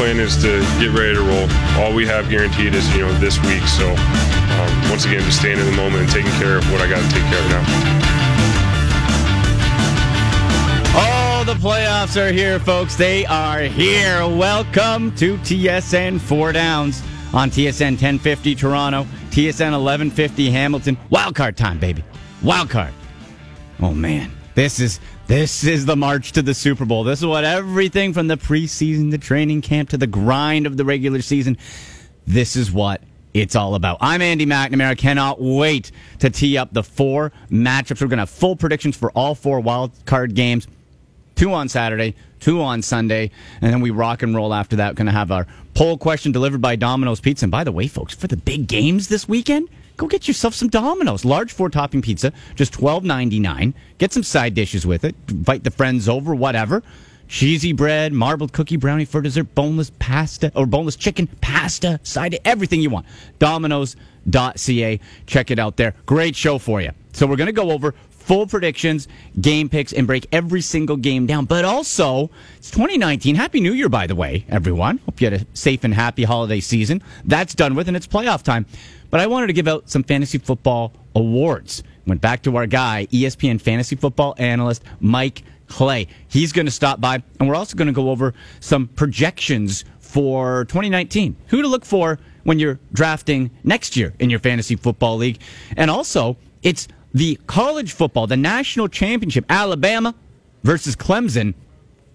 plan is to get ready to roll. All we have guaranteed is you know this week. So um, once again, just staying in the moment and taking care of what I got to take care of now. Oh, the playoffs are here, folks. They are here. Welcome to TSN Four Downs on TSN 1050 Toronto, TSN 1150 Hamilton. Wildcard time, baby. Wildcard. Oh man, this is this is the march to the Super Bowl. This is what everything from the preseason, the training camp to the grind of the regular season. This is what it's all about. I'm Andy McNamara. Cannot wait to tee up the four matchups. We're going to have full predictions for all four wild card games. Two on Saturday, two on Sunday, and then we rock and roll after that. We're going to have our poll question delivered by Domino's Pizza. And by the way, folks, for the big games this weekend, go get yourself some Domino's. Large four topping pizza, just twelve ninety nine. Get some side dishes with it. Invite the friends over, whatever. Cheesy bread, marbled cookie brownie for dessert, boneless pasta or boneless chicken, pasta, side, everything you want. Domino's.ca. Check it out there. Great show for you. So we're going to go over full predictions, game picks, and break every single game down. But also, it's 2019. Happy New Year, by the way, everyone. Hope you had a safe and happy holiday season. That's done with, and it's playoff time. But I wanted to give out some fantasy football awards. Went back to our guy, ESPN fantasy football analyst Mike Clay. He's going to stop by, and we're also going to go over some projections for 2019. Who to look for when you're drafting next year in your fantasy football league. And also, it's the college football, the national championship, Alabama versus Clemson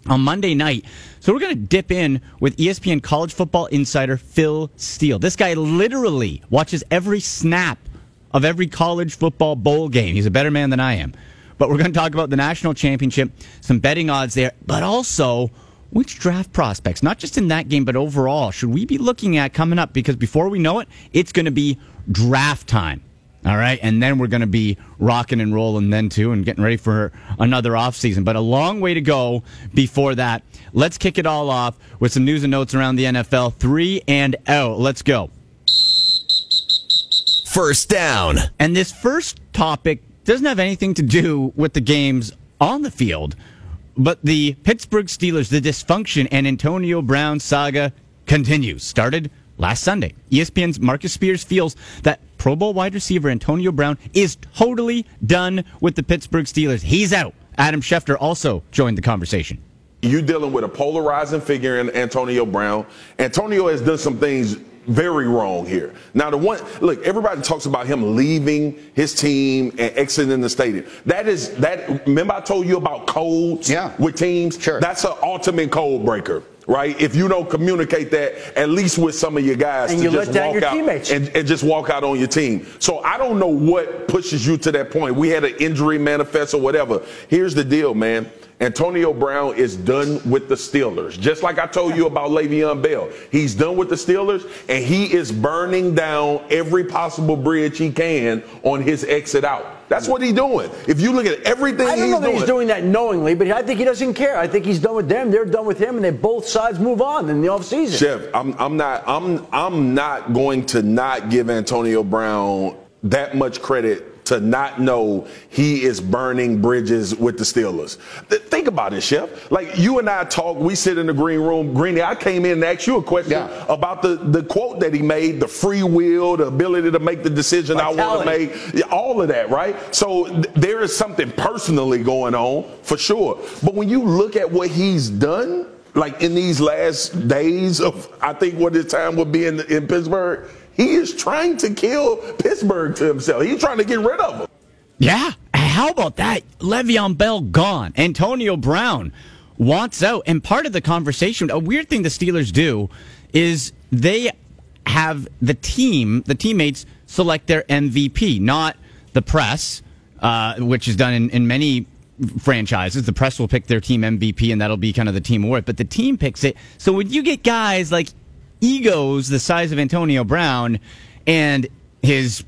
on Monday night. So we're going to dip in with ESPN college football insider Phil Steele. This guy literally watches every snap of every college football bowl game. He's a better man than I am. But we're going to talk about the national championship, some betting odds there, but also which draft prospects, not just in that game, but overall, should we be looking at coming up? Because before we know it, it's going to be draft time. All right. And then we're going to be rocking and rolling then too and getting ready for another offseason. But a long way to go before that. Let's kick it all off with some news and notes around the NFL. Three and out. Let's go. First down. And this first topic doesn't have anything to do with the games on the field, but the Pittsburgh Steelers, the dysfunction and Antonio Brown saga continues. Started last Sunday. ESPN's Marcus Spears feels that Pro Bowl wide receiver Antonio Brown is totally done with the Pittsburgh Steelers. He's out. Adam Schefter also joined the conversation. You're dealing with a polarizing figure in Antonio Brown. Antonio has done some things very wrong here. Now, the one look, everybody talks about him leaving his team and exiting the stadium. That is that. Remember, I told you about codes Yeah. with teams. Sure. That's an ultimate code breaker. Right, if you don't communicate that at least with some of your guys And to you just let down walk your out teammates. and, and just walk out on your team. So I don't know what pushes you to that point. We had an injury manifest or whatever. Here's the deal, man. Antonio Brown is done with the Steelers. Just like I told you about Le'Veon Bell. He's done with the Steelers and he is burning down every possible bridge he can on his exit out. That's what he's doing. If you look at everything I don't he's know that doing, he's doing that knowingly, but I think he doesn't care. I think he's done with them. They're done with him, and they both sides move on in the offseason. Chef, I'm, I'm not I'm I'm not going to not give Antonio Brown that much credit to not know he is burning bridges with the Steelers. Think about it, Chef. Like you and I talk, we sit in the green room. Greeny, I came in and asked you a question Yeah. about the, the quote that he made, the free will, the ability to make the decision I want to make, all of that, right? So th- there is something personally going on for sure. But when you look at what he's done, like in these last days of, I think what his time would be in, in Pittsburgh, he is trying to kill Pittsburgh to himself. He's trying to get rid of him. Yeah. How about that? Le'Veon Bell gone. Antonio Brown wants out. And part of the conversation, a weird thing the Steelers do is they have the team, the teammates select their MVP, not the press, uh, which is done in, in many franchises. The press will pick their team MVP and that'll be kind of the team award, but the team picks it. So when you get guys like egos the size of Antonio Brown and his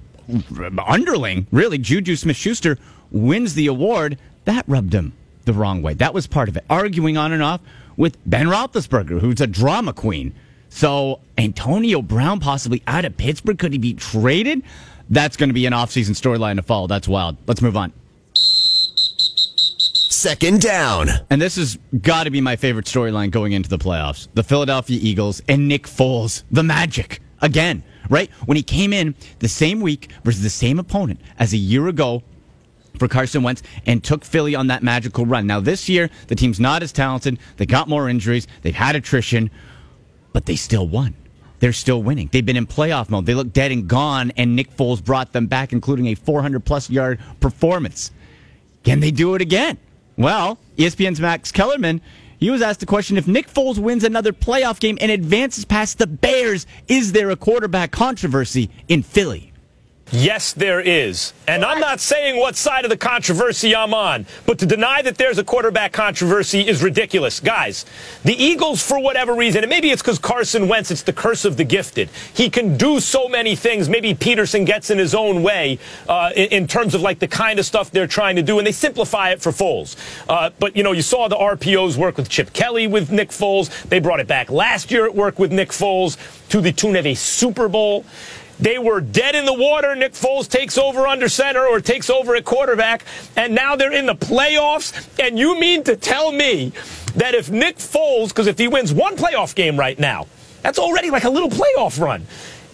underling, really, Juju Smith Schuster wins the award, that rubbed him the wrong way. That was part of it. Arguing on and off with Ben Roethlisberger, who's a drama queen. So Antonio Brown possibly out of Pittsburgh. Could he be traded? That's going to be an offseason storyline to follow. That's wild. Let's move on. Second down. And this has got to be my favorite storyline going into the playoffs. The Philadelphia Eagles and Nick Foles, the magic. Again, right? When he came in the same week versus the same opponent as a year ago for Carson Wentz and took Philly on that magical run. Now, this year, the team's not as talented. They got more injuries. They've had attrition, but they still won. They're still winning. They've been in playoff mode. They look dead and gone, and Nick Foles brought them back, including a 400 plus yard performance. Can they do it again? Well, ESPN's Max Kellerman, he was asked the question if Nick Foles wins another playoff game and advances past the Bears, is there a quarterback controversy in Philly? Yes, there is. And I'm not saying what side of the controversy I'm on, but to deny that there's a quarterback controversy is ridiculous. Guys, the Eagles, for whatever reason, and maybe it's because Carson Wentz, it's the curse of the gifted. He can do so many things. Maybe Pederson gets in his own way uh, in, in, terms of like the kind of stuff they're trying to do, and they simplify it for Foles. Uh, but, you know, you saw the RPOs work with Chip Kelly with Nick Foles. They brought it back last year at work with Nick Foles to the tune of a Super Bowl. They were dead in the water. Nick Foles takes over under center or takes over at quarterback, and now they're in the playoffs. And you mean to tell me that if Nick Foles, because if he wins one playoff game right now, that's already like a little playoff run,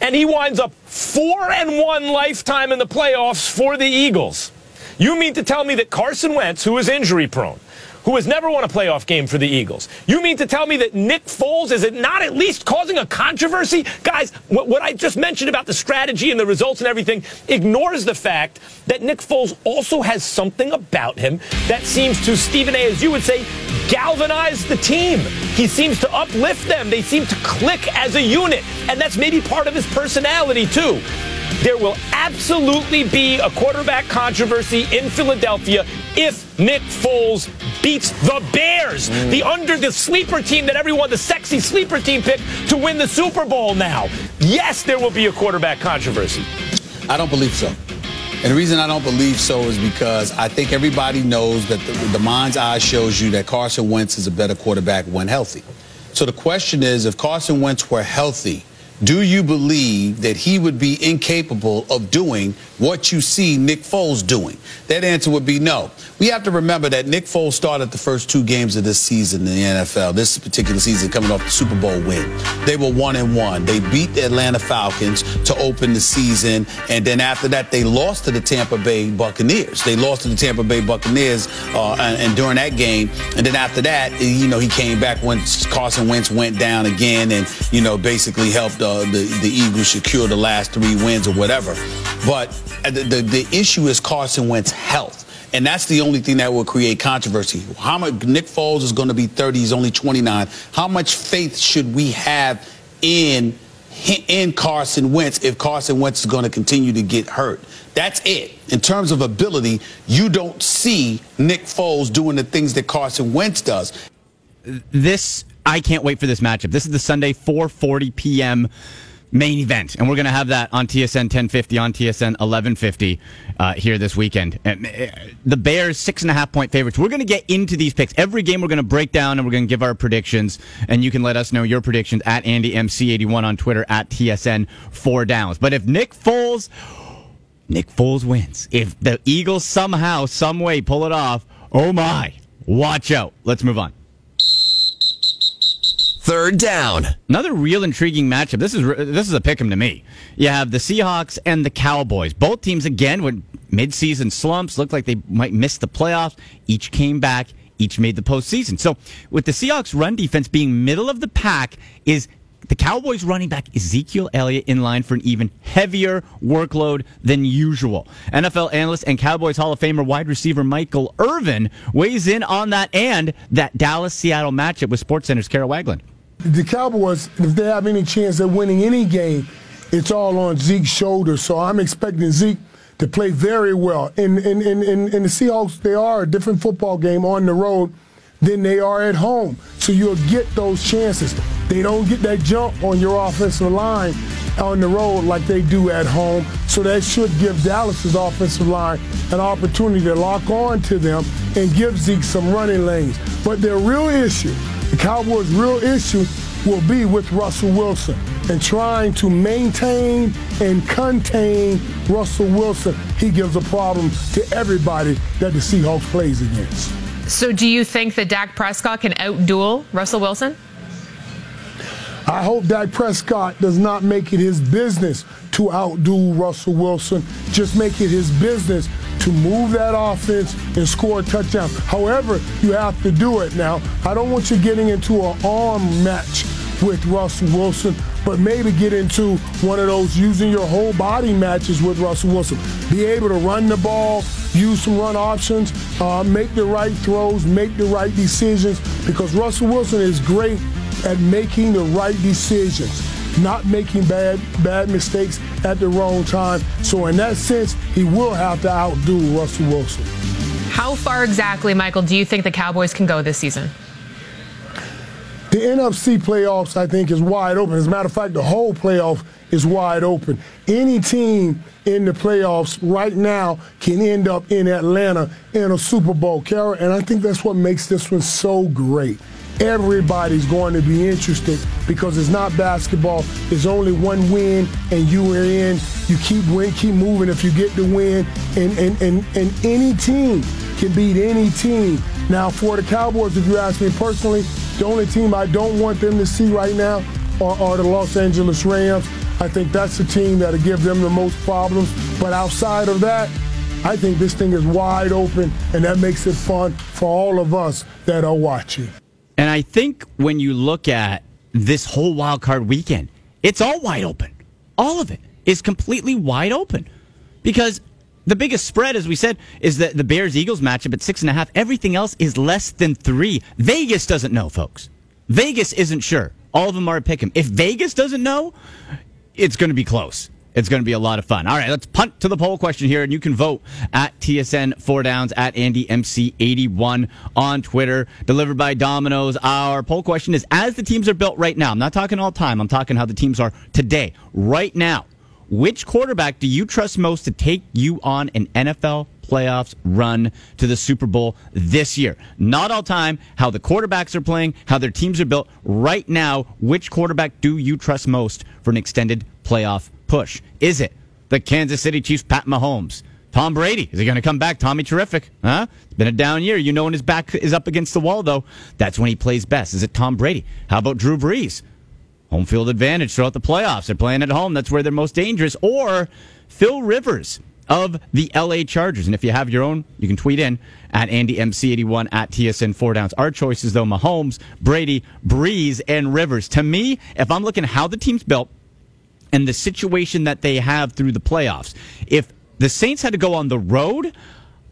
and he winds up four and one lifetime in the playoffs for the Eagles. You mean to tell me that Carson Wentz, who is injury prone, who has never won a playoff game for the Eagles. You mean to tell me that Nick Foles is it not at least causing a controversy? Guys, what, what I just mentioned about the strategy and the results and everything ignores the fact that Nick Foles also has something about him that seems to, Stephen A., as you would say, galvanize the team. He seems to uplift them. They seem to click as a unit. And that's maybe part of his personality, too. There will absolutely be a quarterback controversy in Philadelphia if Nick Foles beats the Bears, mm. the under the sleeper team that everyone, the sexy sleeper team picked to win the Super Bowl now. Yes, there will be a quarterback controversy. I don't believe so. And the reason I don't believe so is because I think everybody knows that the, the mind's eye shows you that Carson Wentz is a better quarterback when healthy. So the question is, if Carson Wentz were healthy, do you believe that he would be incapable of doing what you see Nick Foles doing? That answer would be no. We have to remember that Nick Foles started the first two games of this season in the NFL, this particular season coming off the Super Bowl win. They were one and one. They beat the Atlanta Falcons to open the season, and then after that, they lost to the Tampa Bay Buccaneers. They lost to the Tampa Bay Buccaneers, uh, and, and during that game, and then after that, you know, he came back when Carson Wentz went down again, and you know, basically helped uh, the the Eagles secure the last three wins or whatever. But the, the, the issue is Carson Wentz health. And that's the only thing that will create controversy. How much Nick Foles is going to be 30, he's only 29. How much faith should we have in in Carson Wentz if Carson Wentz is going to continue to get hurt? That's it. In terms of ability, you don't see Nick Foles doing the things that Carson Wentz does. This I can't wait for this matchup. This is the Sunday 4:40 p.m main event, and we're going to have that on TSN 1050, on TSN 1150 uh, here this weekend. Uh, the Bears six and a half point favorites. We're going to get into these picks every game. We're going to break down and we're going to give our predictions, and you can let us know your predictions at AndyMC81 on Twitter at TSN four downs. But if Nick Foles, Nick Foles wins, if the Eagles somehow, some way pull it off, oh my, watch out. Let's move on. Third down. Another real intriguing matchup. This is this is a pick 'em to me. You have the Seahawks and the Cowboys. Both teams again with midseason slumps. Looked like they might miss the playoffs. Each came back. Each made the postseason. So with the Seahawks run defense being middle of the pack, is the Cowboys running back Ezekiel Elliott in line for an even heavier workload than usual. NFL analyst and Cowboys Hall of Famer wide receiver Michael Irvin weighs in on that and that Dallas Seattle matchup with SportsCenter's Kara Wagland the Cowboys, if they have any chance of winning any game, it's all on Zeke's shoulders. So I'm expecting Zeke to play very well. In, in, in, in, in the Seahawks, they are a different football game on the road than they are at home. So you'll get those chances. They don't get that jump on your offensive line on the road like they do at home. So that should give Dallas's offensive line an opportunity to lock on to them and give Zeke some running lanes. But their real issue the Cowboys' real issue will be with Russell Wilson and trying to maintain and contain Russell Wilson. He gives a problem to everybody that the Seahawks plays against. So, do you think that Dak Prescott can outduel Russell Wilson? I hope Dak Prescott does not make it his business to outdo Russell Wilson. Just make it his business to move that offense and score a touchdown. However, you have to do it. Now, I don't want you getting into an arm match with Russell Wilson, but maybe get into one of those using your whole body matches with Russell Wilson. Be able to run the ball, use some run options, uh, make the right throws, make the right decisions, because Russell Wilson is great at making the right decisions, not making bad bad mistakes at the wrong time. So in that sense, he will have to outdo Russell Wilson. How far exactly, Michael, do you think the Cowboys can go this season? The NFC playoffs, I think, is wide open. As a matter of fact, the whole playoff is wide open. Any team in the playoffs right now can end up in Atlanta in a Super Bowl, Kara, and I think that's what makes this one so great. Everybody's going to be interested because it's not basketball. There's only one win, and you are in. You keep win, keep moving if you get the win, and and and, and any team can beat any team. Now, for the Cowboys, if you ask me personally, the only team I don't want them to see right now are, are the Los Angeles Rams. I think that's the team that'll give them the most problems. But outside of that, I think this thing is wide open, and that makes it fun for all of us that are watching. And I think when you look at this whole wild card weekend, it's all wide open. All of it is completely wide open. Because the biggest spread, as we said, is the, the Bears Eagles matchup at six and a half. Everything else is less than three. Vegas doesn't know, folks. Vegas isn't sure. All of them are a pick 'em. If Vegas doesn't know, it's going to be close. It's going to be a lot of fun. All right, let's punt to the poll question here, and you can vote at TSN Four Downs at Andy MC eighty one on Twitter. Delivered by Domino's. Our poll question is: As the teams are built right now, I'm not talking all time. I'm talking how the teams are today, right now. Which quarterback do you trust most to take you on an NFL playoffs run to the Super Bowl this year? Not all time, how the quarterbacks are playing, how their teams are built right now. Which quarterback do you trust most for an extended playoff push? Is it the Kansas City Chiefs, Pat Mahomes? Tom Brady, is he going to come back? Tommy Terrific, huh? It's been a down year. You know when his back is up against the wall, though. That's when he plays best. Is it Tom Brady? How about Drew Brees? home field advantage throughout the playoffs. They're playing at home. That's where they're most dangerous. Or Phil Rivers of the LA Chargers. And if you have your own, you can tweet in at AndyMC81 at TSN 4 Downs. Our choices, though, Mahomes, Brady, Brees, and Rivers. To me, if I'm looking how the team's built and the situation that they have through the playoffs, if the Saints had to go on the road,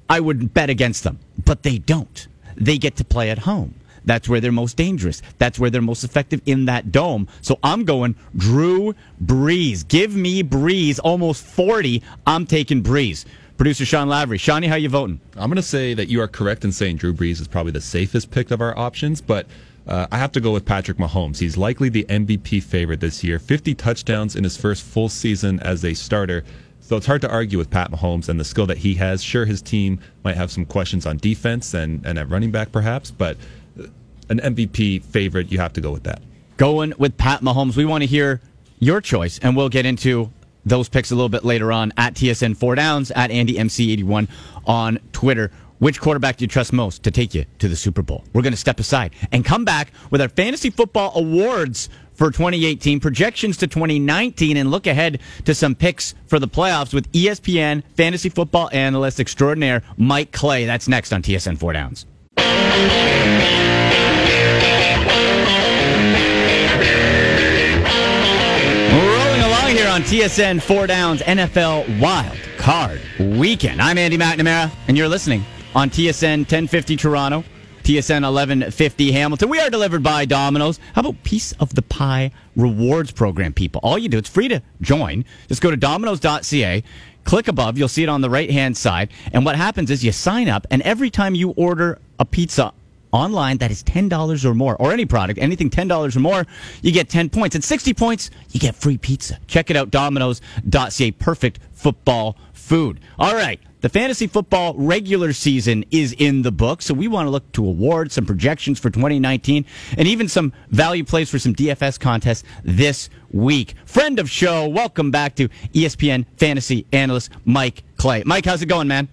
I would bet against them. But they don't. They get to play at home. That's where they're most dangerous. That's where they're most effective in that dome. So I'm going Drew Brees. Give me Brees. Almost 40. I'm taking Brees. Producer Sean Lavery. Shawnee, how you voting? I'm going to say that you are correct in saying Drew Brees is probably the safest pick of our options, but uh, I have to go with Patrick Mahomes. He's likely the MVP favorite this year. 50 touchdowns in his first full season as a starter. So it's hard to argue with Pat Mahomes and the skill that he has. Sure, his team might have some questions on defense and, and at running back, perhaps, but an MVP favorite, you have to go with that. Going with Pat Mahomes. We want to hear your choice, and we'll get into those picks a little bit later on at TSN Four Downs at Andy MC81 on Twitter. Which quarterback do you trust most to take you to the Super Bowl? We're going to step aside and come back with our fantasy football awards for 2018, projections to 2019, and look ahead to some picks for the playoffs with ESPN fantasy football analyst extraordinaire Mike Clay. That's next on TSN Four Downs. Rolling along here on TSN Four Downs NFL Wild Card Weekend. I'm Andy McNamara, and you're listening on TSN 1050 Toronto, TSN 1150 Hamilton. We are delivered by Domino's. How about Piece of the Pie Rewards Program, people? All you do, it's free to join. Just go to domino's.ca. Click above, you'll see it on the right hand side. And what happens is you sign up, and every time you order a pizza online that is $10 or more, or any product, anything $10 or more, you get 10 points. At 60 points, you get free pizza. Check it out, domino's.ca. Perfect football food. All right. The fantasy football regular season is in the book, so we want to look to awards, some projections for 2019, and even some value plays for some DFS contests this week. Friend of show, welcome back to ESPN fantasy analyst Mike Clay. Mike, how's it going, man?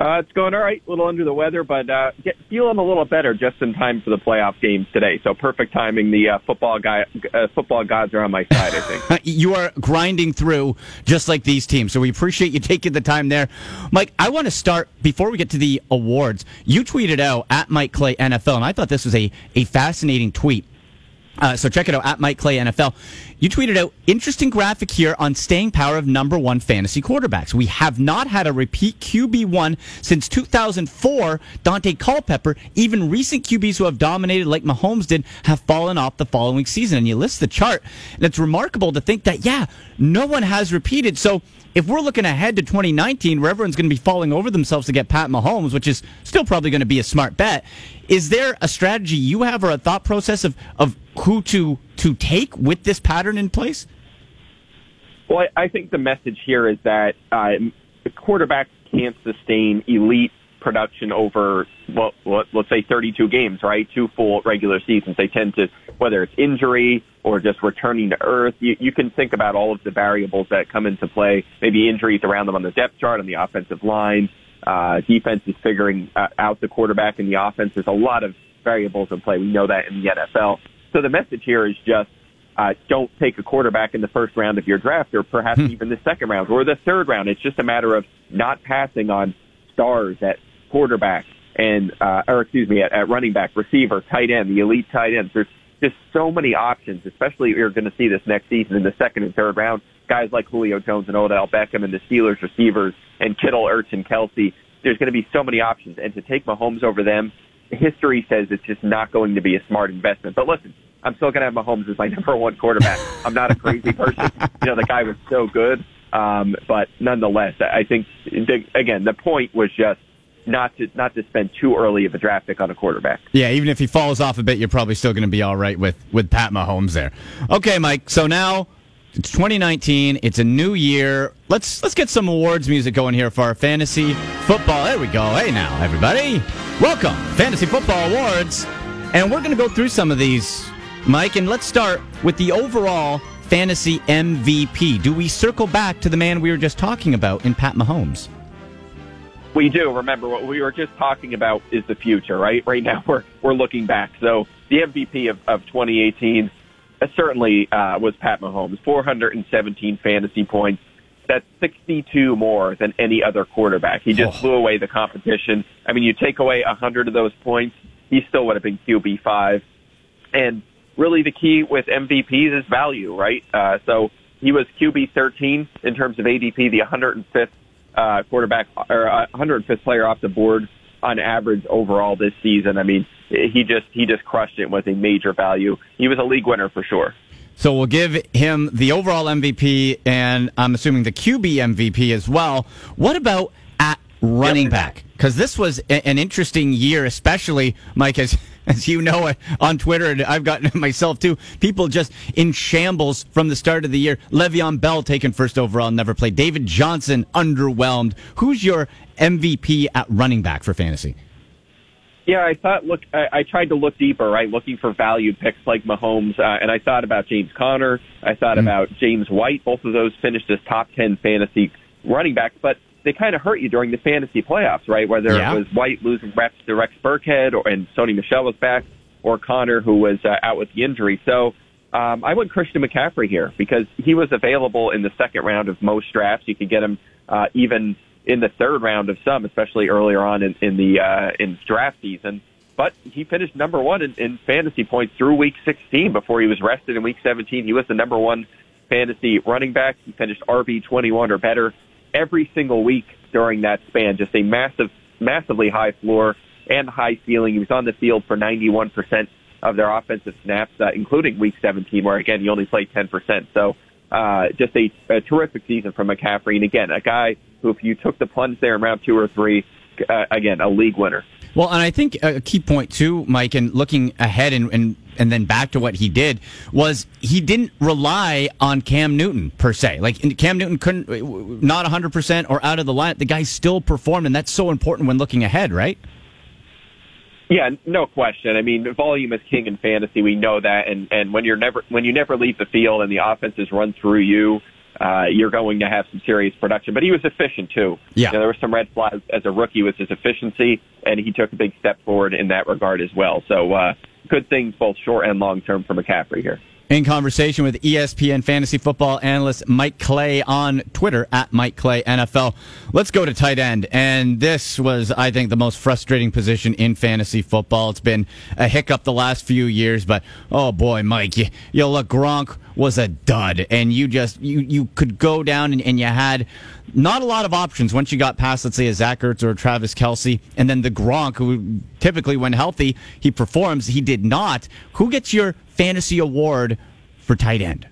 Uh, it's going all right. A little under the weather, but uh, get, feeling a little better just in time for the playoff games today. So perfect timing. The uh, football guy, uh, football gods are on my side. I think you are grinding through just like these teams. So we appreciate you taking the time there, Mike. I want to start before we get to the awards. You tweeted out at Mike Clay NFL, and I thought this was a a fascinating tweet. Uh, so check it out at Mike Clay NFL. You tweeted out interesting graphic here on staying power of number one fantasy quarterbacks. We have not had a repeat QB one since 2004. Daunte Culpepper. Even recent QBs who have dominated like Mahomes did have fallen off the following season. And you list the chart, and it's remarkable to think that yeah, no one has repeated. So if we're looking ahead to 2019, where everyone's going to be falling over themselves to get Pat Mahomes, which is still probably going to be a smart bet, is there a strategy you have or a thought process of, of who to to take with this pattern in place? Well, I, I think the message here is that uh, quarterbacks can't sustain elite production over well, let's say 32 games, right? Two full regular seasons. They tend to, whether it's injury or just returning to earth, you, you can think about all of the variables that come into play. Maybe injuries around them on the depth chart, on the offensive line. Uh, defense is figuring uh, out the quarterback in the offense. There's a lot of variables in play. We know that in the NFL. So the message here is just uh, don't take a quarterback in the first round of your draft, or perhaps hmm. even the second round or the third round. It's just a matter of not passing on stars at quarterback and, uh, or excuse me, at, at running back, receiver, tight end, the elite tight ends. There's just so many options, especially you're going to see this next season in the second and third round. Guys like Julio Jones and Odell Beckham and the Steelers receivers and Kittle, Ertz, and Kelce. There's going to be so many options, and to take Mahomes over them, history says it's just not going to be a smart investment. But listen, I'm still going to have Mahomes as my number one quarterback. I'm not a crazy person. You know, the guy was so good. Um, but nonetheless, I think the, again the point was just not to not to spend too early of a draft pick on a quarterback. Yeah, even if he falls off a bit, you're probably still going to be all right with with Pat Mahomes there. Okay, Mike. So now it's 2019. It's a new year. Let's let's get some awards music going here for our fantasy football. There we go. Hey now, everybody, welcome Fantasy Football Awards, and we're going to go through some of these, Mike. And let's start with the overall fantasy MVP. Do we circle back to the man we were just talking about in Pat Mahomes? We do. Remember, what we were just talking about is the future, right? Right now, we're we're looking back. So the MVP of, of 2018 uh, certainly uh, was Pat Mahomes, 417 fantasy points. That's 62 more than any other quarterback. He just oh. blew away the competition. I mean, you take away 100 of those points, he still would have been QB five. And really, the key with MVPs is value, right? Uh, so he was QB 13 in terms of ADP, the 105th uh, quarterback or uh, 105th player off the board on average overall this season. I mean, he just he just crushed it with a major value. He was a league winner for sure. So we'll give him the overall MVP, and I'm assuming the QB MVP as well. What about at running back? Because this was an interesting year, especially Mike as as you know on Twitter, and I've gotten it myself too. People just in shambles from the start of the year. Le'Veon Bell taken first overall, never played. David Johnson underwhelmed. Who's your MVP at running back for fantasy? Yeah, I thought. Look, I, I tried to look deeper, right? Looking for value picks like Mahomes, uh, and I thought about James Conner. I thought mm. about James White. Both of those finished as top ten fantasy running backs, but they kind of hurt you during the fantasy playoffs, right? Whether yeah. it was White losing reps to Rex Burkhead, or and Sony Michel was back, or Conner who was uh, out with the injury. So um, I went Christian McCaffrey here because he was available in the second round of most drafts. You could get him uh, even in the third round of some, especially earlier on in, in the uh, in draft season. But he finished number one in, in fantasy points through week 16 before he was rested in week 17. He was the number one fantasy running back. He finished RB 21 or better every single week during that span. Just a massive, massively high floor and high ceiling. He was on the field for 91% of their offensive snaps, uh, including week 17, where again, he only played 10%. So, uh, just a, a terrific season from McCaffrey. And again, a guy who, if you took the plunge there in round two or three, uh, again, a league winner. Well, and I think a key point too, Mike, and looking ahead and, and and then back to what he did was he didn't rely on Cam Newton per se. Like Cam Newton couldn't not 100% or out of the line. The guy still performed and that's so important when looking ahead, right? Yeah, no question. I mean, volume is king in fantasy. We know that and and when you're never when you never leave the field and the offenses run through you, uh, you're going to have some serious production. But he was efficient too. Yeah. You know, there were some red flags as a rookie with his efficiency, and he took a big step forward in that regard as well. So uh, good things both short and long term for McCaffrey here. In conversation with ESPN fantasy football analyst Mike Clay on Twitter at Mike Clay NFL. Let's go to tight end. And this was, I think, the most frustrating position in fantasy football. It's been a hiccup the last few years, but oh boy, Mike, you, you look, Gronk was a dud. And you just, you, you could go down and, and you had not a lot of options once you got past, let's say, a Zach Ertz or a Travis Kelce, and then the Gronk, who typically, when healthy, he performs. He did not. Who gets your fantasy award for tight end?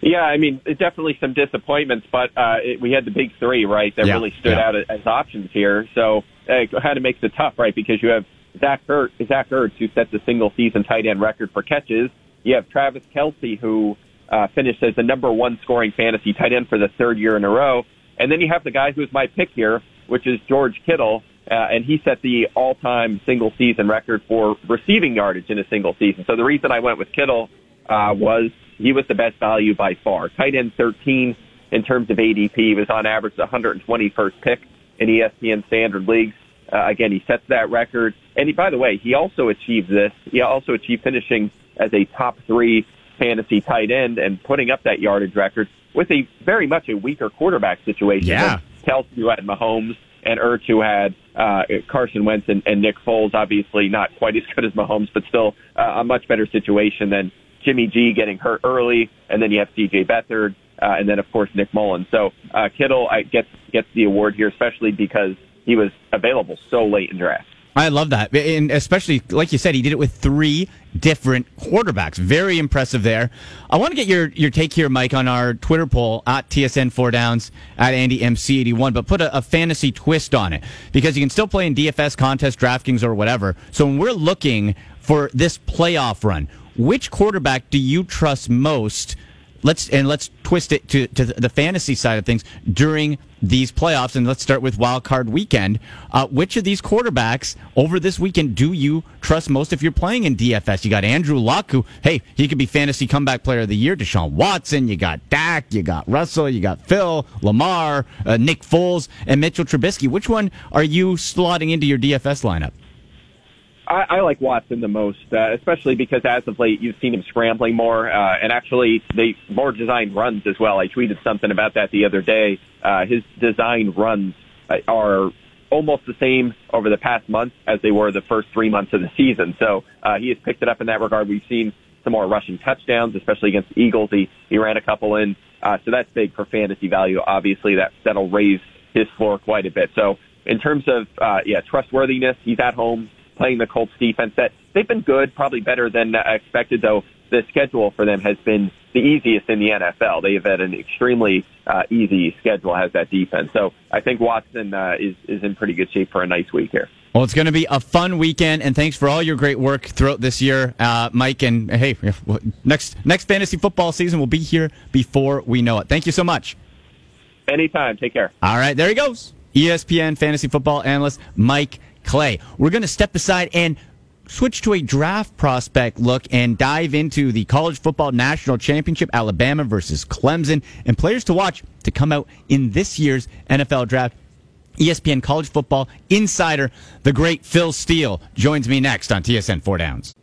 Yeah, I mean, definitely some disappointments, but uh, it, we had the big three, right, that Yeah, really stood yeah. out as, options here. So uh, kind of makes it tough, right, because you have Zach Ertz, Zach Ertz, who set the single season tight end record for catches. You have Travis Kelce, who uh, finished as the number one scoring fantasy tight end for the third year in a row. And then you have the guy who's my pick here, which is George Kittle, uh, and he set the all-time single season record for receiving yardage in a single season. So the reason I went with Kittle uh, was he was the best value by far. Tight end 13 in terms of ADP. He was on average the 121st pick in ESPN standard leagues. Uh, again, he sets that record. And he, by the way, he also achieved this. He also achieved finishing as a top three fantasy tight end and putting up that yardage record with a very much a weaker quarterback situation. Yeah. Kelce, who had Mahomes, and Ertz, who had uh, Carson Wentz and, and Nick Foles. Obviously, not quite as good as Mahomes, but still uh, a much better situation than Jimmy G getting hurt early, and then you have C.J. Beathard, uh, and then of course Nick Mullen. So uh, Kittle I, gets gets the award here, especially because he was available so late in draft. I love that. And especially, like you said, he did it with three different quarterbacks. Very impressive there. I want to get your, your take here, Mike, on our Twitter poll at TSN4 Downs at AndyMC81, but put a, a fantasy twist on it because you can still play in DFS contest, DraftKings, or whatever. So when we're looking for this playoff run, which quarterback do you trust most? Let's and let's twist it to, to the fantasy side of things during these playoffs, and let's start with Wild Card Weekend. Uh, which of these quarterbacks over this weekend do you trust most if you're playing in DFS? You got Andrew Luck, who hey he could be fantasy comeback player of the year. Deshaun Watson, you got Dak, you got Russell, you got Phil, Lamar, uh, Nick Foles, and Mitchell Trubisky. Which one are you slotting into your DFS lineup? I, I like Watson the most, uh, especially because as of late you've seen him scrambling more, uh, and actually they more designed runs as well. I tweeted something about that the other day. Uh, his designed runs uh, are almost the same over the past month as they were the first three months of the season. So uh, he has picked it up in that regard. We've seen some more rushing touchdowns, especially against the Eagles. He he ran a couple in, uh, so that's big for fantasy value. Obviously, that that'll raise his floor quite a bit. So in terms of uh, yeah trustworthiness, he's at home playing the Colts defense. That they've been good, probably better than expected. Though the schedule for them has been the easiest in the NFL. They have had an extremely uh, easy schedule as that defense. So I think Watson uh, is is in pretty good shape for a nice week here. Well, it's going to be a fun weekend, and thanks for all your great work throughout this year, uh, Mike. And hey, next next fantasy football season will be here before we know it. Thank you so much. Anytime. Take care. All right, there he goes. ESPN fantasy football analyst Mike Clay. We're going to step aside and switch to a draft prospect look and dive into the college football national championship, Alabama versus Clemson, and players to watch to come out in this year's NFL draft. ESPN college football insider, the great Phil Steele, joins me next on TSN Four Downs.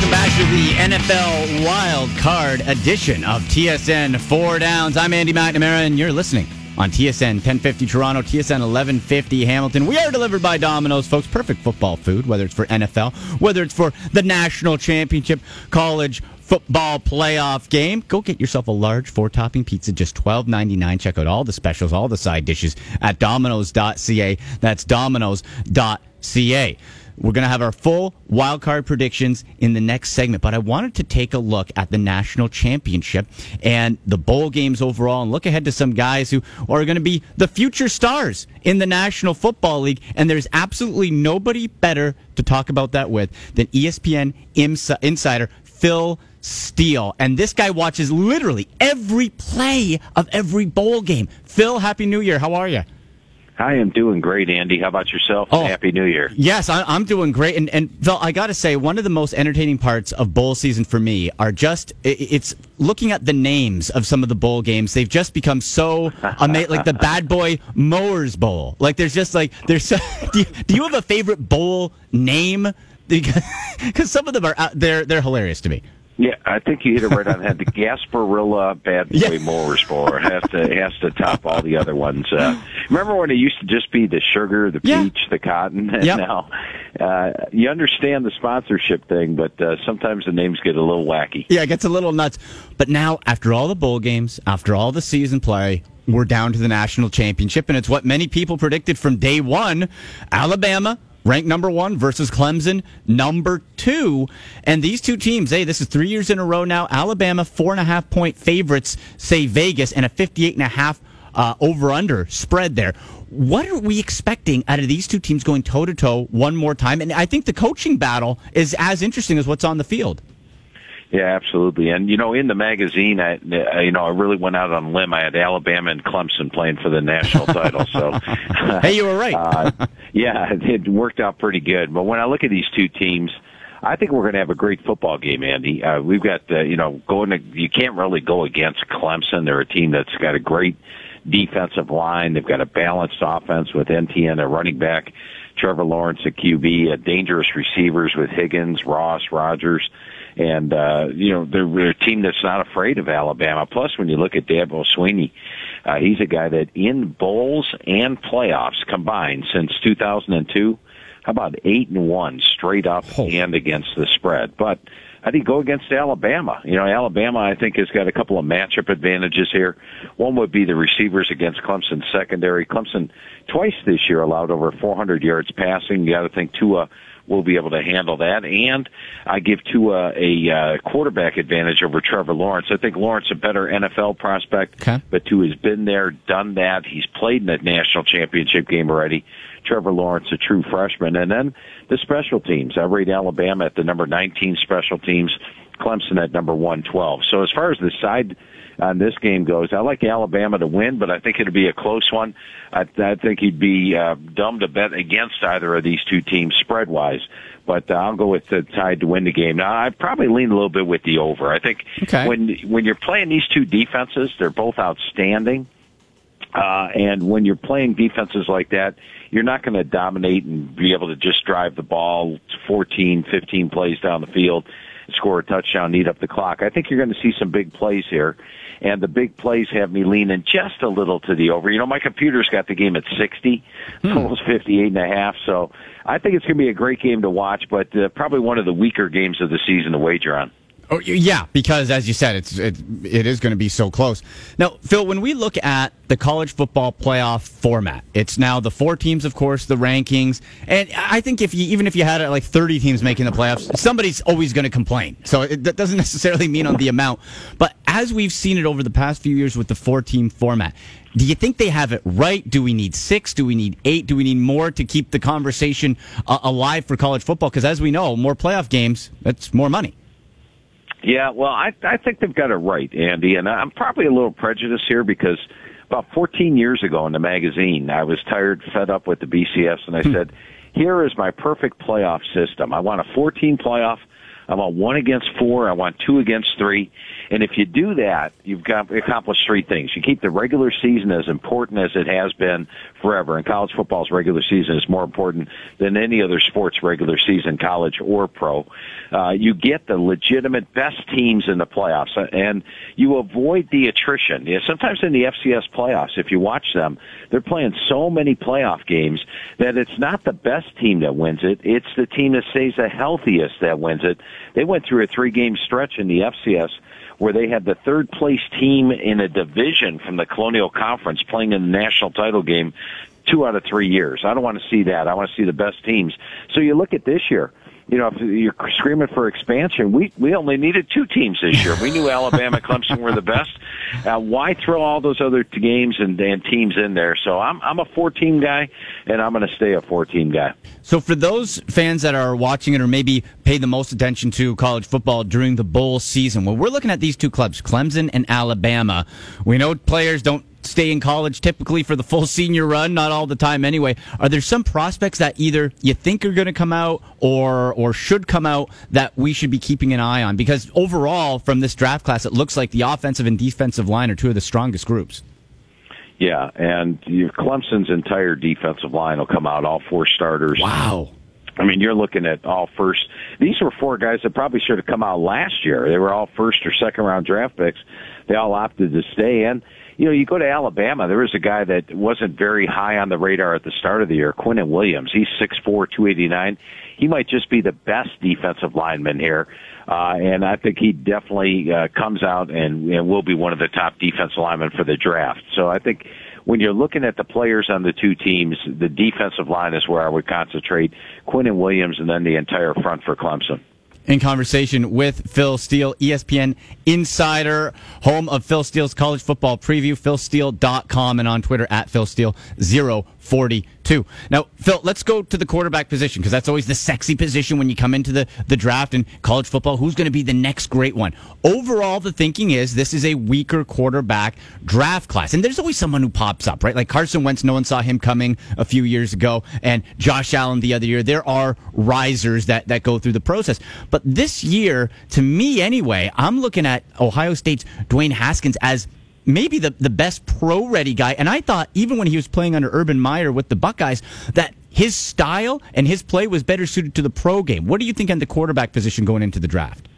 Welcome back to the NFL Wild Card edition of TSN Four Downs. I'm Andy McNamara, and you're listening on TSN 1050 Toronto, TSN 1150 Hamilton. We are delivered by Domino's, folks. Perfect football food, whether it's for NFL, whether it's for the national championship, college football playoff game. Go get yourself a large four topping pizza, just twelve ninety nine. Check out all the specials, all the side dishes at Domino's.ca. That's Domino's.ca. We're going to have our full wild card predictions in the next segment, but I wanted to take a look at the national championship and the bowl games overall and look ahead to some guys who are going to be the future stars in the National Football League. And there's absolutely nobody better to talk about that with than ESPN insider Phil Steele. And this guy watches literally every play of every bowl game. Phil, Happy New Year. How are you? I am doing great, Andy. How about yourself? Oh. Happy New Year. Yes, I, I'm doing great. And, and Phil, I got to say, one of the most entertaining parts of bowl season for me are just it's looking at the names of some of the bowl games. They've just become so amazing, like the Bad Boy Mowers Bowl. Like there's just like there's. So, do, you, do you have a favorite bowl name? Because some of them are out, they're they're hilarious to me. Yeah, I think you hit it right on the head. The Gasparilla Bad Boy Mowers Bowl has to has to top all the other ones. Uh, remember when it used to just be the sugar, the peach, the cotton, and Yep. now uh, you understand the sponsorship thing, but uh, sometimes the names get a little wacky. Yeah, it gets a little nuts. But now, after all the bowl games, after all the season play, we're down to the national championship, and it's what many people predicted from day one. Alabama. Ranked number one versus Clemson, number two. And these two teams, hey, this is three years in a row now. Alabama, four and a half point favorites, say Vegas, and a 58 and a half uh, over under spread there. What are we expecting out of these two teams going toe to toe one more time? And I think the coaching battle is as interesting as what's on the field. Yeah, absolutely. And you know, in the magazine, I uh, you know I really went out on a limb. I had Alabama and Clemson playing for the national title. So, hey, you were right. uh, yeah, it, worked out pretty good. But when I look at these two teams. I think we're going to have a great football game, Andy. Uh, we've got, uh, you know, going to, you can't really go against Clemson. They're a team that's got a great defensive line. They've got a balanced offense with Etienne, a running back, Trevor Lawrence, a QB, a dangerous receivers with Higgins, Ross, Rogers, and uh, you know they're, they're a team that's not afraid of Alabama. Plus, when you look at Dabo Swinney, uh, he's a guy that in bowls and playoffs combined since 2002, how about eight and one straight up and against the spread, but. I think go against Alabama. You know, Alabama, I think, has got a couple of matchup advantages here. One would be the receivers against Clemson's secondary. Clemson twice this year allowed over 400 yards passing. You got to think Tua will be able to handle that. And I give Tua a uh, quarterback advantage over Trevor Lawrence. I think Lawrence a better NFL prospect, but Tua has been there, done that. He's played in that national championship game already. Trevor Lawrence, a true freshman. And then the special teams. I rate Alabama at the number 19 special teams, Clemson at number 112. So as far as the side on this game goes, I like Alabama to win, but I think it'll be a close one. I, I think he'd be uh, dumb to bet against either of these two teams spread wise. But uh, I'll go with the Tide to win the game. Now I probably lean a little bit with the over. I think Okay. when when you're playing these two defenses, they're both outstanding. Uh, and when you're playing defenses like that, you're not going to dominate and be able to just drive the ball 14, 15 plays down the field, score a touchdown, eat up the clock. I think you're going to see some big plays here. And the big plays have me leaning just a little to the over. You know, my computer's got the game at 60, almost 58 and a half. So I think it's going to be a great game to watch, but uh, probably one of the weaker games of the season to wager on. Oh, yeah, because as you said, it's it, it is going to be so close. Now, Phil, when we look at the college football playoff format, it's now the four teams, of course, the rankings, and I think if you even if you had uh, like thirty teams making the playoffs, somebody's always going to complain. So it, that doesn't necessarily mean on the amount, but as we've seen it over the past few years with the four team format. Do you think they have it right? Do we need six? Do we need eight? Do we need more to keep the conversation uh, alive for college football? Because as we know, more playoff games, that's more money. Yeah, well, I I think they've got it right, Andy, and I'm probably a little prejudiced here because about 14 years ago in the magazine, I was tired, fed up with the BCS, and I hmm. said, "Here is my perfect playoff system. I want a 14 playoff. I want one against four. I want two against three. And if you do that, you've got accomplished three things. You keep the regular season as important as it has been forever. And college football's regular season is more important than any other sport's regular season, college or pro. Uh, you get the legitimate best teams in the playoffs, uh, and you avoid the attrition. Yeah, sometimes in the FCS playoffs, if you watch them, they're playing so many playoff games that it's not the best team that wins it. It's the team that stays the healthiest that wins it. They went through a three game stretch in the FCS where they had the third place team in a division from the Colonial Conference playing in the national title game two out of three years. I don't want to see that. I want to see the best teams. So you look at this year. You know, if you're screaming for expansion, we we only needed two teams this year. We knew Alabama, Clemson were the best. Uh, why throw all those other t- games and, and teams in there? So I'm I'm a four team guy, and I'm going to stay a four team guy. So for those fans that are watching it or maybe pay the most attention to college football during the bowl season, well, we're looking at these two clubs, Clemson and Alabama. We know players don't stay in college typically for the full senior run, not all the time anyway. Are there some prospects that either you think are going to come out or or should come out that we should be keeping an eye on? Because overall, from this draft class, it looks like the offensive and defensive line are two of the strongest groups. Yeah, and Clemson's entire defensive line will come out, all four starters. Wow. I mean, you're looking at all first. These were four guys that probably should have come out last year. They were all first or second round draft picks. They all opted to stay in. You know, you go to Alabama, there was a guy that wasn't very high on the radar at the start of the year, Quinnen Williams. He's six four, two eighty nine. He might just be the best defensive lineman here. Uh, and I think he definitely uh, comes out and, and will be one of the top defensive linemen for the draft. So I think when you're looking at the players on the two teams, the defensive line is where I would concentrate. Quinnen Williams and then the entire front for Clemson in conversation with Phil Steele, ESPN insider, home of Phil Steele's college football preview, philsteele.com, and on Twitter at Phil Steele 042. Now, Phil, let's go to the quarterback position because that's always the sexy position when you come into the, the draft in college football. Who's going to be the next great one? Overall, the thinking is this is a weaker quarterback draft class. And there's always someone who pops up, right? Like Carson Wentz, no one saw him coming a few years ago, and Josh Allen the other year. There are risers that, that go through the process. But this year, to me anyway, I'm looking at Ohio State's Dwayne Haskins as maybe the, the best pro ready guy. And I thought even when he was playing under Urban Meyer with the Buckeyes that his style and his play was better suited to the pro game. What do you think on the quarterback position going into the draft?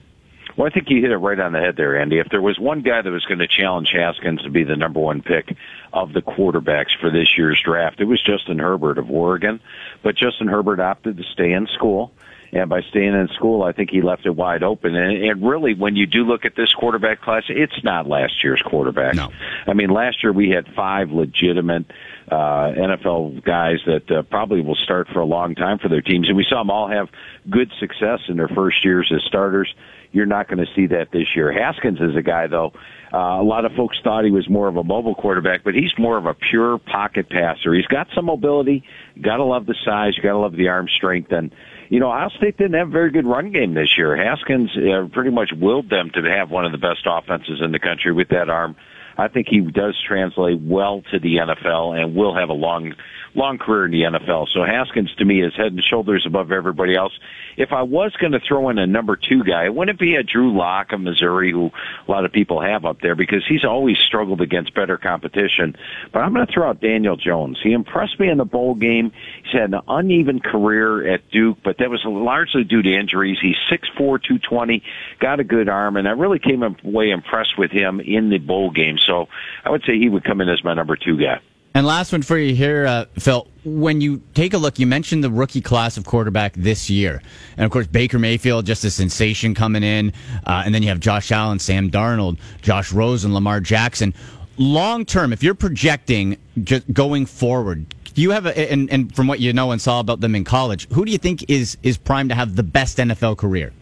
Well, I think you hit it right on the head there, Andy. If there was one guy that was going to challenge Haskins to be the number one pick of the quarterbacks for this year's draft, it was Justin Herbert of Oregon. But Justin Herbert opted to stay in school. And by staying in school, I think he left it wide open. And, and really, when you do look at this quarterback class, it's not last year's quarterback. No. I mean, last year we had five legitimate uh, NFL guys that uh, probably will start for a long time for their teams. And we saw them all have good success in their first years as starters. You're not going to see that this year. Haskins is a guy, though. Uh, a lot of folks thought he was more of a mobile quarterback, but he's more of a pure pocket passer. He's got some mobility. Got to love the size. You got to love the arm strength. And you know, Ohio State didn't have a very good run game this year. Haskins uh, pretty much willed them to have one of the best offenses in the country with that arm. I think he does translate well to the NFL and will have a long long career in the NFL. So Haskins to me is head and shoulders above everybody else. If I was going to throw in a number two guy, it wouldn't be a Drew Lock of Missouri, who a lot of people have up there because he's always struggled against better competition. But I'm going to throw out Daniel Jones. He impressed me in the bowl game. He's had an uneven career at Duke, but that was largely due to injuries. He's 6'4", 220, got a good arm, and I really came away impressed with him in the bowl game. So I would say he would come in as my number two guy. And last one for you here, uh, Phil. When you take a look, you mentioned the rookie class of quarterback this year. And of course, Baker Mayfield, just a sensation coming in. Uh, and then you have Josh Allen, Sam Darnold, Josh Rosen, Lamar Jackson. Long term, if you're projecting just going forward, do you have a, and, and from what you know and saw about them in college, who do you think is, is primed to have the best NFL career?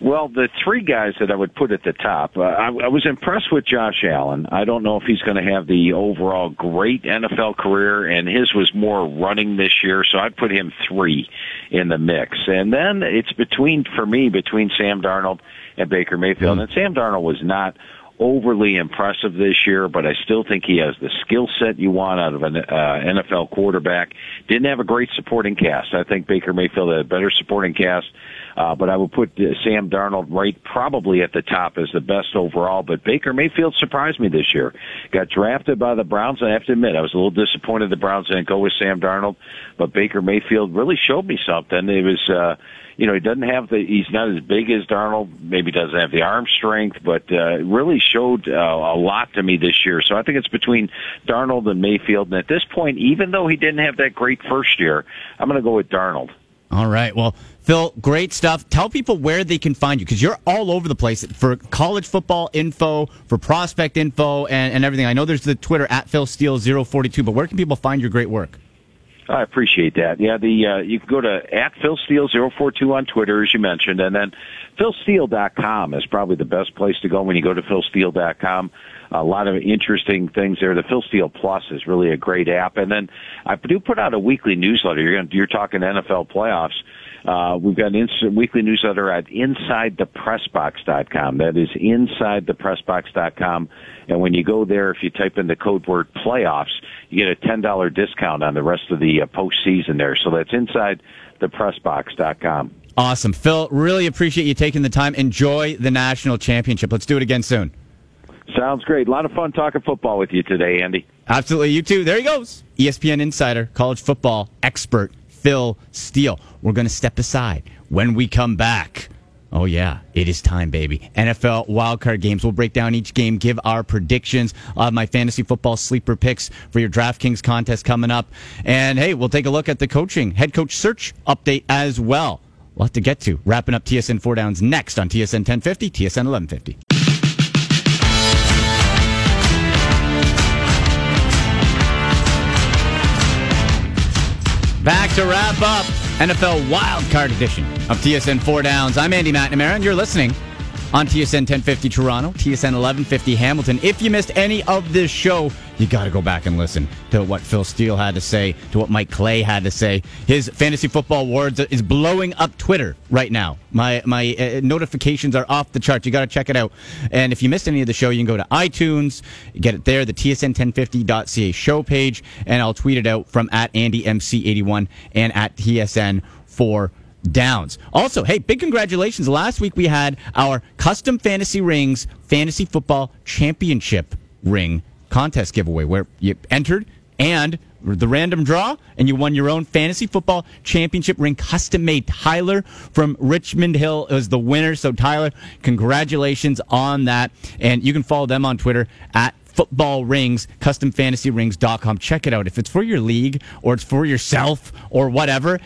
Well, the three guys that I would put at the top, uh, I, I was impressed with Josh Allen. I don't know if he's going to have the overall great NFL career, and his was more running this year, so I'd put him three in the mix. And then it's between, for me, between Sam Darnold and Baker Mayfield. Mm. And Sam Darnold was not overly impressive this year, but I still think he has the skill set you want out of an uh, NFL quarterback. Didn't have a great supporting cast. I think Baker Mayfield had a better supporting cast uh, but I would put uh, Sam Darnold right probably at the top as the best overall. But Baker Mayfield surprised me this year. Got drafted by the Browns. I have to admit, I was a little disappointed the Browns didn't go with Sam Darnold. But Baker Mayfield really showed me something. It was, uh, you know, he doesn't have the, he's not as big as Darnold. Maybe doesn't have the arm strength, but, uh, really showed uh, a lot to me this year. So I think it's between Darnold and Mayfield. And at this point, even though he didn't have that great first year, I'm going to go with Darnold. All right. Well, Phil, great stuff. Tell people where they can find you because you're all over the place for college football info, for prospect info, and, and everything. I know there's the Twitter at Phil Steele 042, but where can people find your great work? I appreciate that. Yeah, the uh, you can go to at Phil Steele 042 on Twitter, as you mentioned, and then philsteele.com is probably the best place to go when you go to philsteele.com. A lot of interesting things there. The Phil Steele Plus is really a great app, and then I do put out a weekly newsletter. You're, gonna, you're talking NFL playoffs. Uh, we've got an ins- weekly newsletter at InsideThePressBox.com. That is InsideThePressBox.com. And when you go there, if you type in the code word playoffs, you get a $10 discount on the rest of the uh, postseason there. So that's InsideThePressBox.com. Awesome. Phil, really appreciate you taking the time. Enjoy the national championship. Let's do it again soon. Sounds great. A lot of fun talking football with you today, Andy. Absolutely. You too. There he goes. ESPN insider, college football expert, Phil Steele. We're going to step aside when we come back. Oh, yeah, it is time, baby. NFL wildcard games. We'll break down each game, give our predictions. I'll my fantasy football sleeper picks for your DraftKings contest coming up. And hey, we'll take a look at the coaching, head coach search update as well. We'll have to get to. Wrapping up TSN 4 Downs next on TSN 1050, TSN 1150. Back to wrap up NFL Wildcard Edition of TSN 4 Downs. I'm Andy McNamara, and you're listening on TSN 1050 Toronto, TSN 1150 Hamilton. If you missed any of this show, you got to go back and listen to what Phil Steele had to say, to what Mike Clay had to say. His fantasy football awards is blowing up Twitter right now. My my uh, notifications are off the charts. You got to check it out. And if you missed any of the show, you can go to iTunes, get it there, the TSN1050.ca show page, and I'll tweet it out from at AndyMC81 and at TSN for downs. Also, hey, big congratulations. Last week we had our custom fantasy rings fantasy football championship ring contest giveaway where you entered and the random draw and you won your own fantasy football championship ring custom made. Tyler from Richmond Hill was the winner. So Tyler, congratulations on that. And you can follow them on Twitter at football rings. Check it out. If it's for your league or it's for yourself or whatever,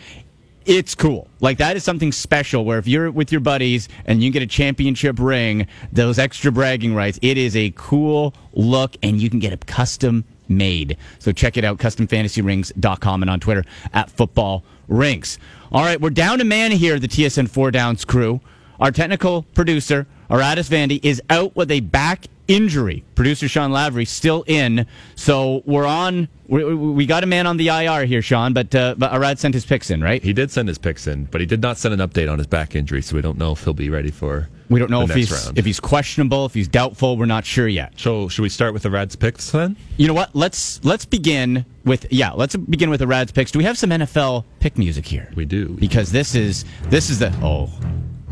it's cool. Like that is something special where if you're with your buddies and you get a championship ring, those extra bragging rights, it is a cool look and you can get a custom made. So check it out, customfantasyrings.com and on Twitter at football rings. All right, we're down a man here, the TSN 4 Downs crew. Our technical producer, Aradis Vandy, is out with a back injury. Producer Sean Lavery still in, so we're on. We, we got a man on the IR here, Sean, but uh, but Arad sent his picks in, right? He did send his picks in, but he did not send an update on his back injury, so we don't know if he'll be ready for. We don't know if he's round. if he's questionable, if he's doubtful. We're not sure yet. So should we start with the Rad's picks then? You know what? Let's let's begin with yeah. Let's begin with the Rad's picks. Do we have some NFL pick music here? We do. because this is this is the oh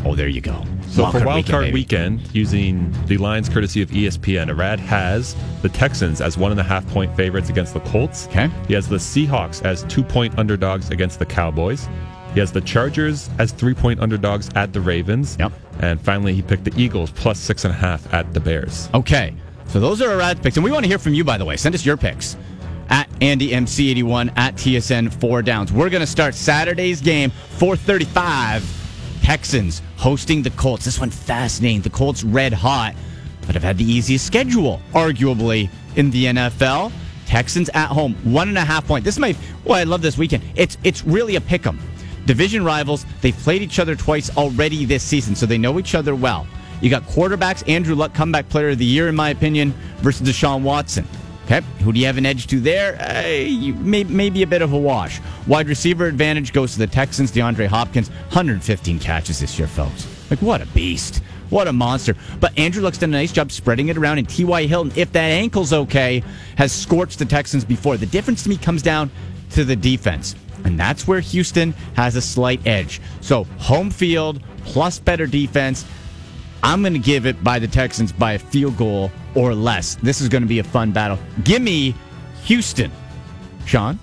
oh there you go. So for Wild Card baby. Weekend, using the lines courtesy of ESPN, Arad has the Texans as one and a half point favorites against the Colts. Okay. He has the Seahawks as two point underdogs against the Cowboys. He has the Chargers as three point underdogs at the Ravens. Yep. And finally, he picked the Eagles plus six and a half at the Bears. Okay, so those are Arad's picks, and we want to hear from you. By the way, send us your picks at AndyMC81 at TSN Four Downs. We're going to start Saturday's game 4:35. Texans hosting the Colts. This one fascinating. The Colts red hot, but have had the easiest schedule, arguably in the NFL. Texans at home, one and a half point. This is my well, I love this weekend. It's it's really a pick 'em. Division rivals. They've played each other twice already this season, so they know each other well. You got quarterbacks, Andrew Luck, comeback player of the year, in my opinion, versus Deshaun Watson. Okay, who do you have an edge to there? Uh, may, maybe a bit of a wash. Wide receiver advantage goes to the Texans. DeAndre Hopkins, 115 catches this year, folks. Like, what a beast. What a monster. But Andrew Luck's done a nice job spreading it around, and T.Y. Hilton, if that ankle's okay, has scorched the Texans before. The difference to me comes down to the defense. And that's where Houston has a slight edge. So, home field plus better defense. I'm going to give it by the Texans by a field goal or less. This is going to be a fun battle. Give me Houston. Sean,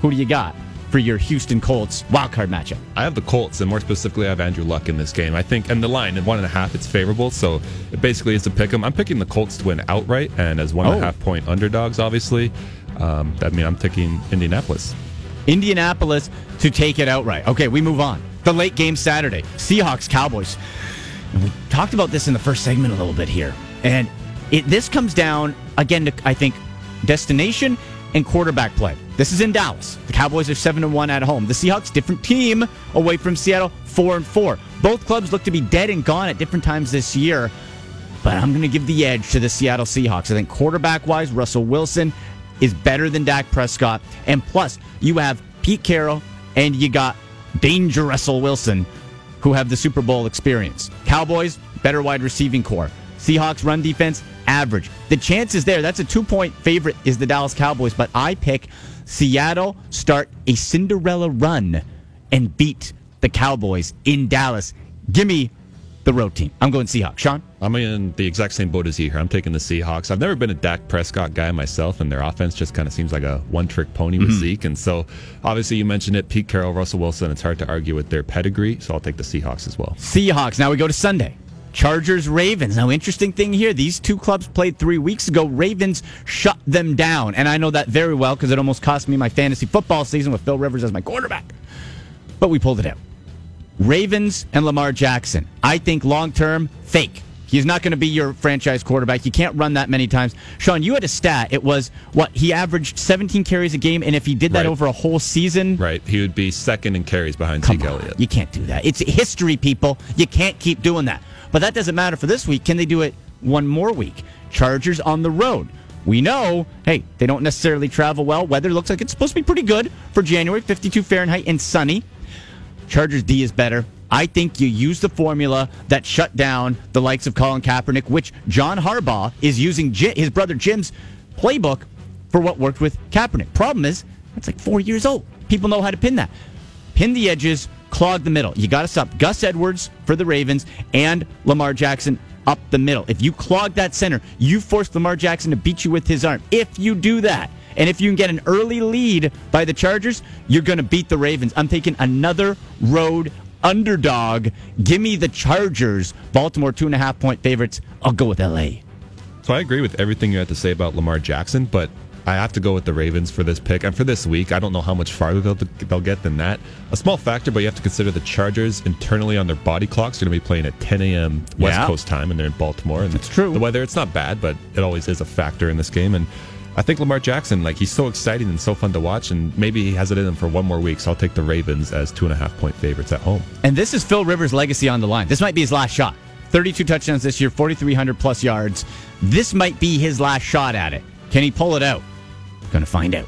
who do you got for your Houston Colts wildcard matchup? I have the Colts, and more specifically, I have Andrew Luck in this game. I think, and the line at one and a half, it's favorable. So it basically is a pick 'em. I'm picking the Colts to win outright, and as one and a Oh. half point underdogs, obviously. Um, that mean I'm picking Indianapolis. Indianapolis to take it outright. Okay, we move on. The late game Saturday, Seahawks Cowboys. And we talked about this in the first segment a little bit here, and it this comes down again to I think destination and quarterback play. This is in Dallas. The Cowboys are seven and one at home. The Seahawks, different team away from Seattle, four and four. Both clubs look to be dead and gone at different times this year. But I'm going to give the edge to the Seattle Seahawks. I think quarterback wise, Russell Wilson is better than Dak Prescott. And plus, you have Pete Carroll and you got Danger Russell Wilson, who have the Super Bowl experience. Cowboys, better wide receiving core. Seahawks run defense, average. The chance is there. That's a two point favorite is the Dallas Cowboys, but I pick Seattle start a Cinderella run and beat the Cowboys in Dallas. Give me the road team. I'm going Seahawks. Sean? I'm in the exact same boat as you here. I'm taking the Seahawks. I've never been a Dak Prescott guy myself, and their offense just kind of seems like a one trick pony with Mhm. Zeke. And so, obviously, you mentioned it Pete Carroll, Russell Wilson. It's hard to argue with their pedigree, so I'll take the Seahawks as well. Seahawks. Now we go to Sunday. Chargers, Ravens. Now, interesting thing here. These two clubs played three weeks ago. Ravens shut them down. And I know that very well because it almost cost me my fantasy football season with Phil Rivers as my quarterback. But we pulled it out. Ravens and Lamar Jackson. I think long term, fake. He's not going to be your franchise quarterback. You can't run that many times. Sean, you had a stat. It was what he averaged 17 carries a game, and if he did that Right. over a whole season, Right. He would be second in carries behind Zeke. Elliott. You can't do that. It's history, people. You can't keep doing that. But that doesn't matter for this week. Can they do it one more week? Chargers on the road. We know, hey, they don't necessarily travel well. Weather looks like it's supposed to be pretty good for January, 52 Fahrenheit and sunny. Chargers D is better. I think you use the formula that shut down the likes of Colin Kaepernick, which John Harbaugh is using his brother Jim's playbook for what worked with Kaepernick. Problem is, that's like four years old. People know how to pin that. Pin the edges, clog the middle. You got to stop Gus Edwards for the Ravens and Lamar Jackson up the middle. If you clog that center, you force Lamar Jackson to beat you with his arm. If you do that, and if you can get an early lead by the Chargers, you're going to beat the Ravens. I'm taking another road underdog. Give me the Chargers. Baltimore, two and a half point favorites. I'll go with LA. So I agree with everything you had to say about Lamar Jackson, but I have to go with the Ravens for this pick. And for this week, I don't know how much farther they'll, they'll get than that. A small factor, but you have to consider the Chargers internally on their body clocks They're going to be playing at 10 a.m. West Yeah. Coast time, and they're in Baltimore. And it's true. The weather, it's not bad, but it always is a factor in this game. And I think Lamar Jackson, like, he's so exciting and so fun to watch, and maybe he has it in him for one more week. So I'll take the Ravens as two and a half point favorites at home. And this is Phil Rivers' legacy on the line. This might be his last shot. 32 touchdowns this year, 4,300 plus yards. This might be his last shot at it. Can he pull it out? Gonna find out.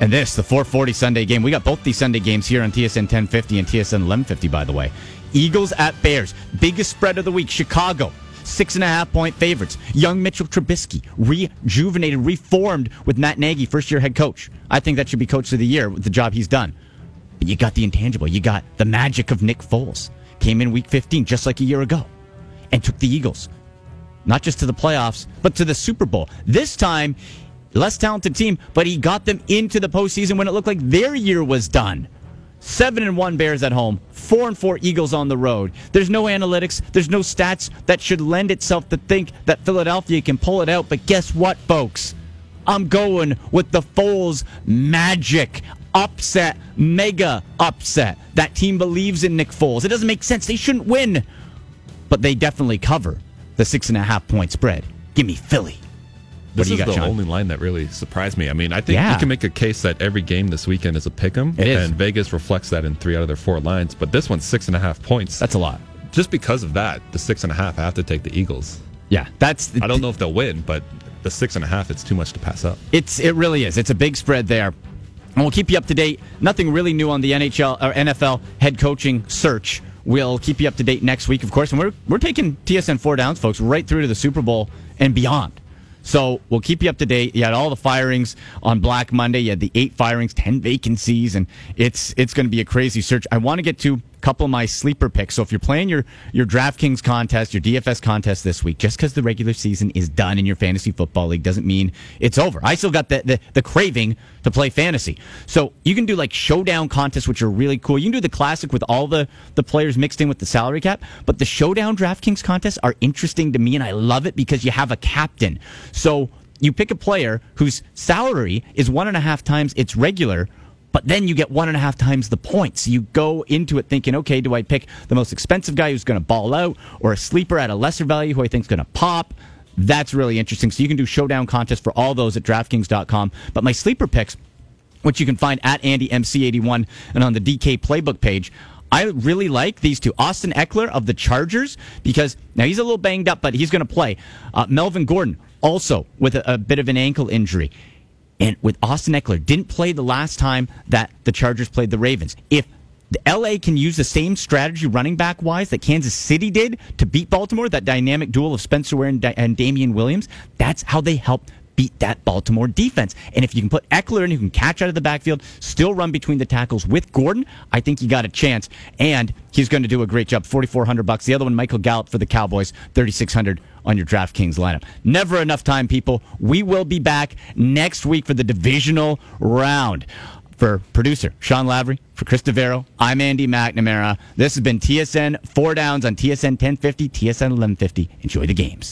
And this, the 440 Sunday game. We got both these Sunday games here on TSN 1050 and TSN 1150, by the way. Eagles at Bears. Biggest spread of the week. Chicago. Six and a half point favorites. Young Mitchell Trubisky, rejuvenated, reformed with Matt Nagy, first year head coach. I think that should be coach of the year with the job he's done. But you got the intangible. You got the magic of Nick Foles. Came in week 15, just like a year ago, and took the Eagles not just to the playoffs, but to the Super Bowl. This time, less talented team, but he got them into the postseason when it looked like their year was done. Seven and one Bears at home, four and four Eagles on the road. There's no analytics, there's no stats that should lend itself to think that Philadelphia can pull it out. But guess what, folks? I'm going with the Foles magic upset, mega upset. That team believes in Nick Foles. It doesn't make sense. They shouldn't win, but they definitely cover the six and a half point spread. Give me Philly. This is got, the Sean? only line that really surprised me. I mean, I think Yeah. you can make a case that every game this weekend is a pick 'em, It is. and Vegas reflects that in three out of their four lines. But this one's six and a half points. That's a lot. Just because of that, the six and a half, I have to take the Eagles. Yeah, that's. I don't know if they'll win, but the six and a half, it's too much to pass up. It's it really is. It's a big spread there. And we'll keep you up to date. Nothing really new on the NHL or NFL head coaching search. We'll keep you up to date next week, of course. And we're we're taking TSN four downs, folks, right through to the Super Bowl and beyond. So we'll keep you up to date. You had all the firings on Black Monday. You had the eight firings, ten vacancies, and it's it's going to be a crazy search. I want to get to couple of my sleeper picks. So if you're playing your your DraftKings contest, your DFS contest this week, just because the regular season is done in your fantasy football league doesn't mean it's over. I still got the, the the craving to play fantasy. So you can do like showdown contests, which are really cool. You can do the classic with all the the players mixed in with the salary cap, but the showdown DraftKings contests are interesting to me, and I love it because you have a captain. So you pick a player whose salary is one and a half times its regular, but then you get one and a half times the points. You go into it thinking, okay, do I pick the most expensive guy who's going to ball out or a sleeper at a lesser value who I think is going to pop? That's really interesting. So you can do showdown contests for all those at DraftKings.com. But my sleeper picks, which you can find at AndyMC81 and on the DK playbook page. I really like these two. Austin Ekeler of the Chargers, because now he's a little banged up, but he's going to play. Uh, Melvin Gordon, also with a, a bit of an ankle injury. And with Austin Ekeler, didn't play the last time that the Chargers played the Ravens. If the LA can use the same strategy running back wise that Kansas City did to beat Baltimore, that dynamic duel of Spencer Ware and, and Damien Williams. That's how they help beat that Baltimore defense. And if you can put Ekeler in, who can catch out of the backfield, still run between the tackles with Gordon, I think you got a chance. And he's going to do a great job. 4400 bucks. The other one, Michael Gallup for the Cowboys, 3600 on your DraftKings lineup. Never enough time, people. We will be back next week for the divisional round. For producer Sean Lavery, for Chris DeVero, I'm Andy McNamara. This has been TSN 4 Downs on TSN 1050, TSN 1150. Enjoy the games.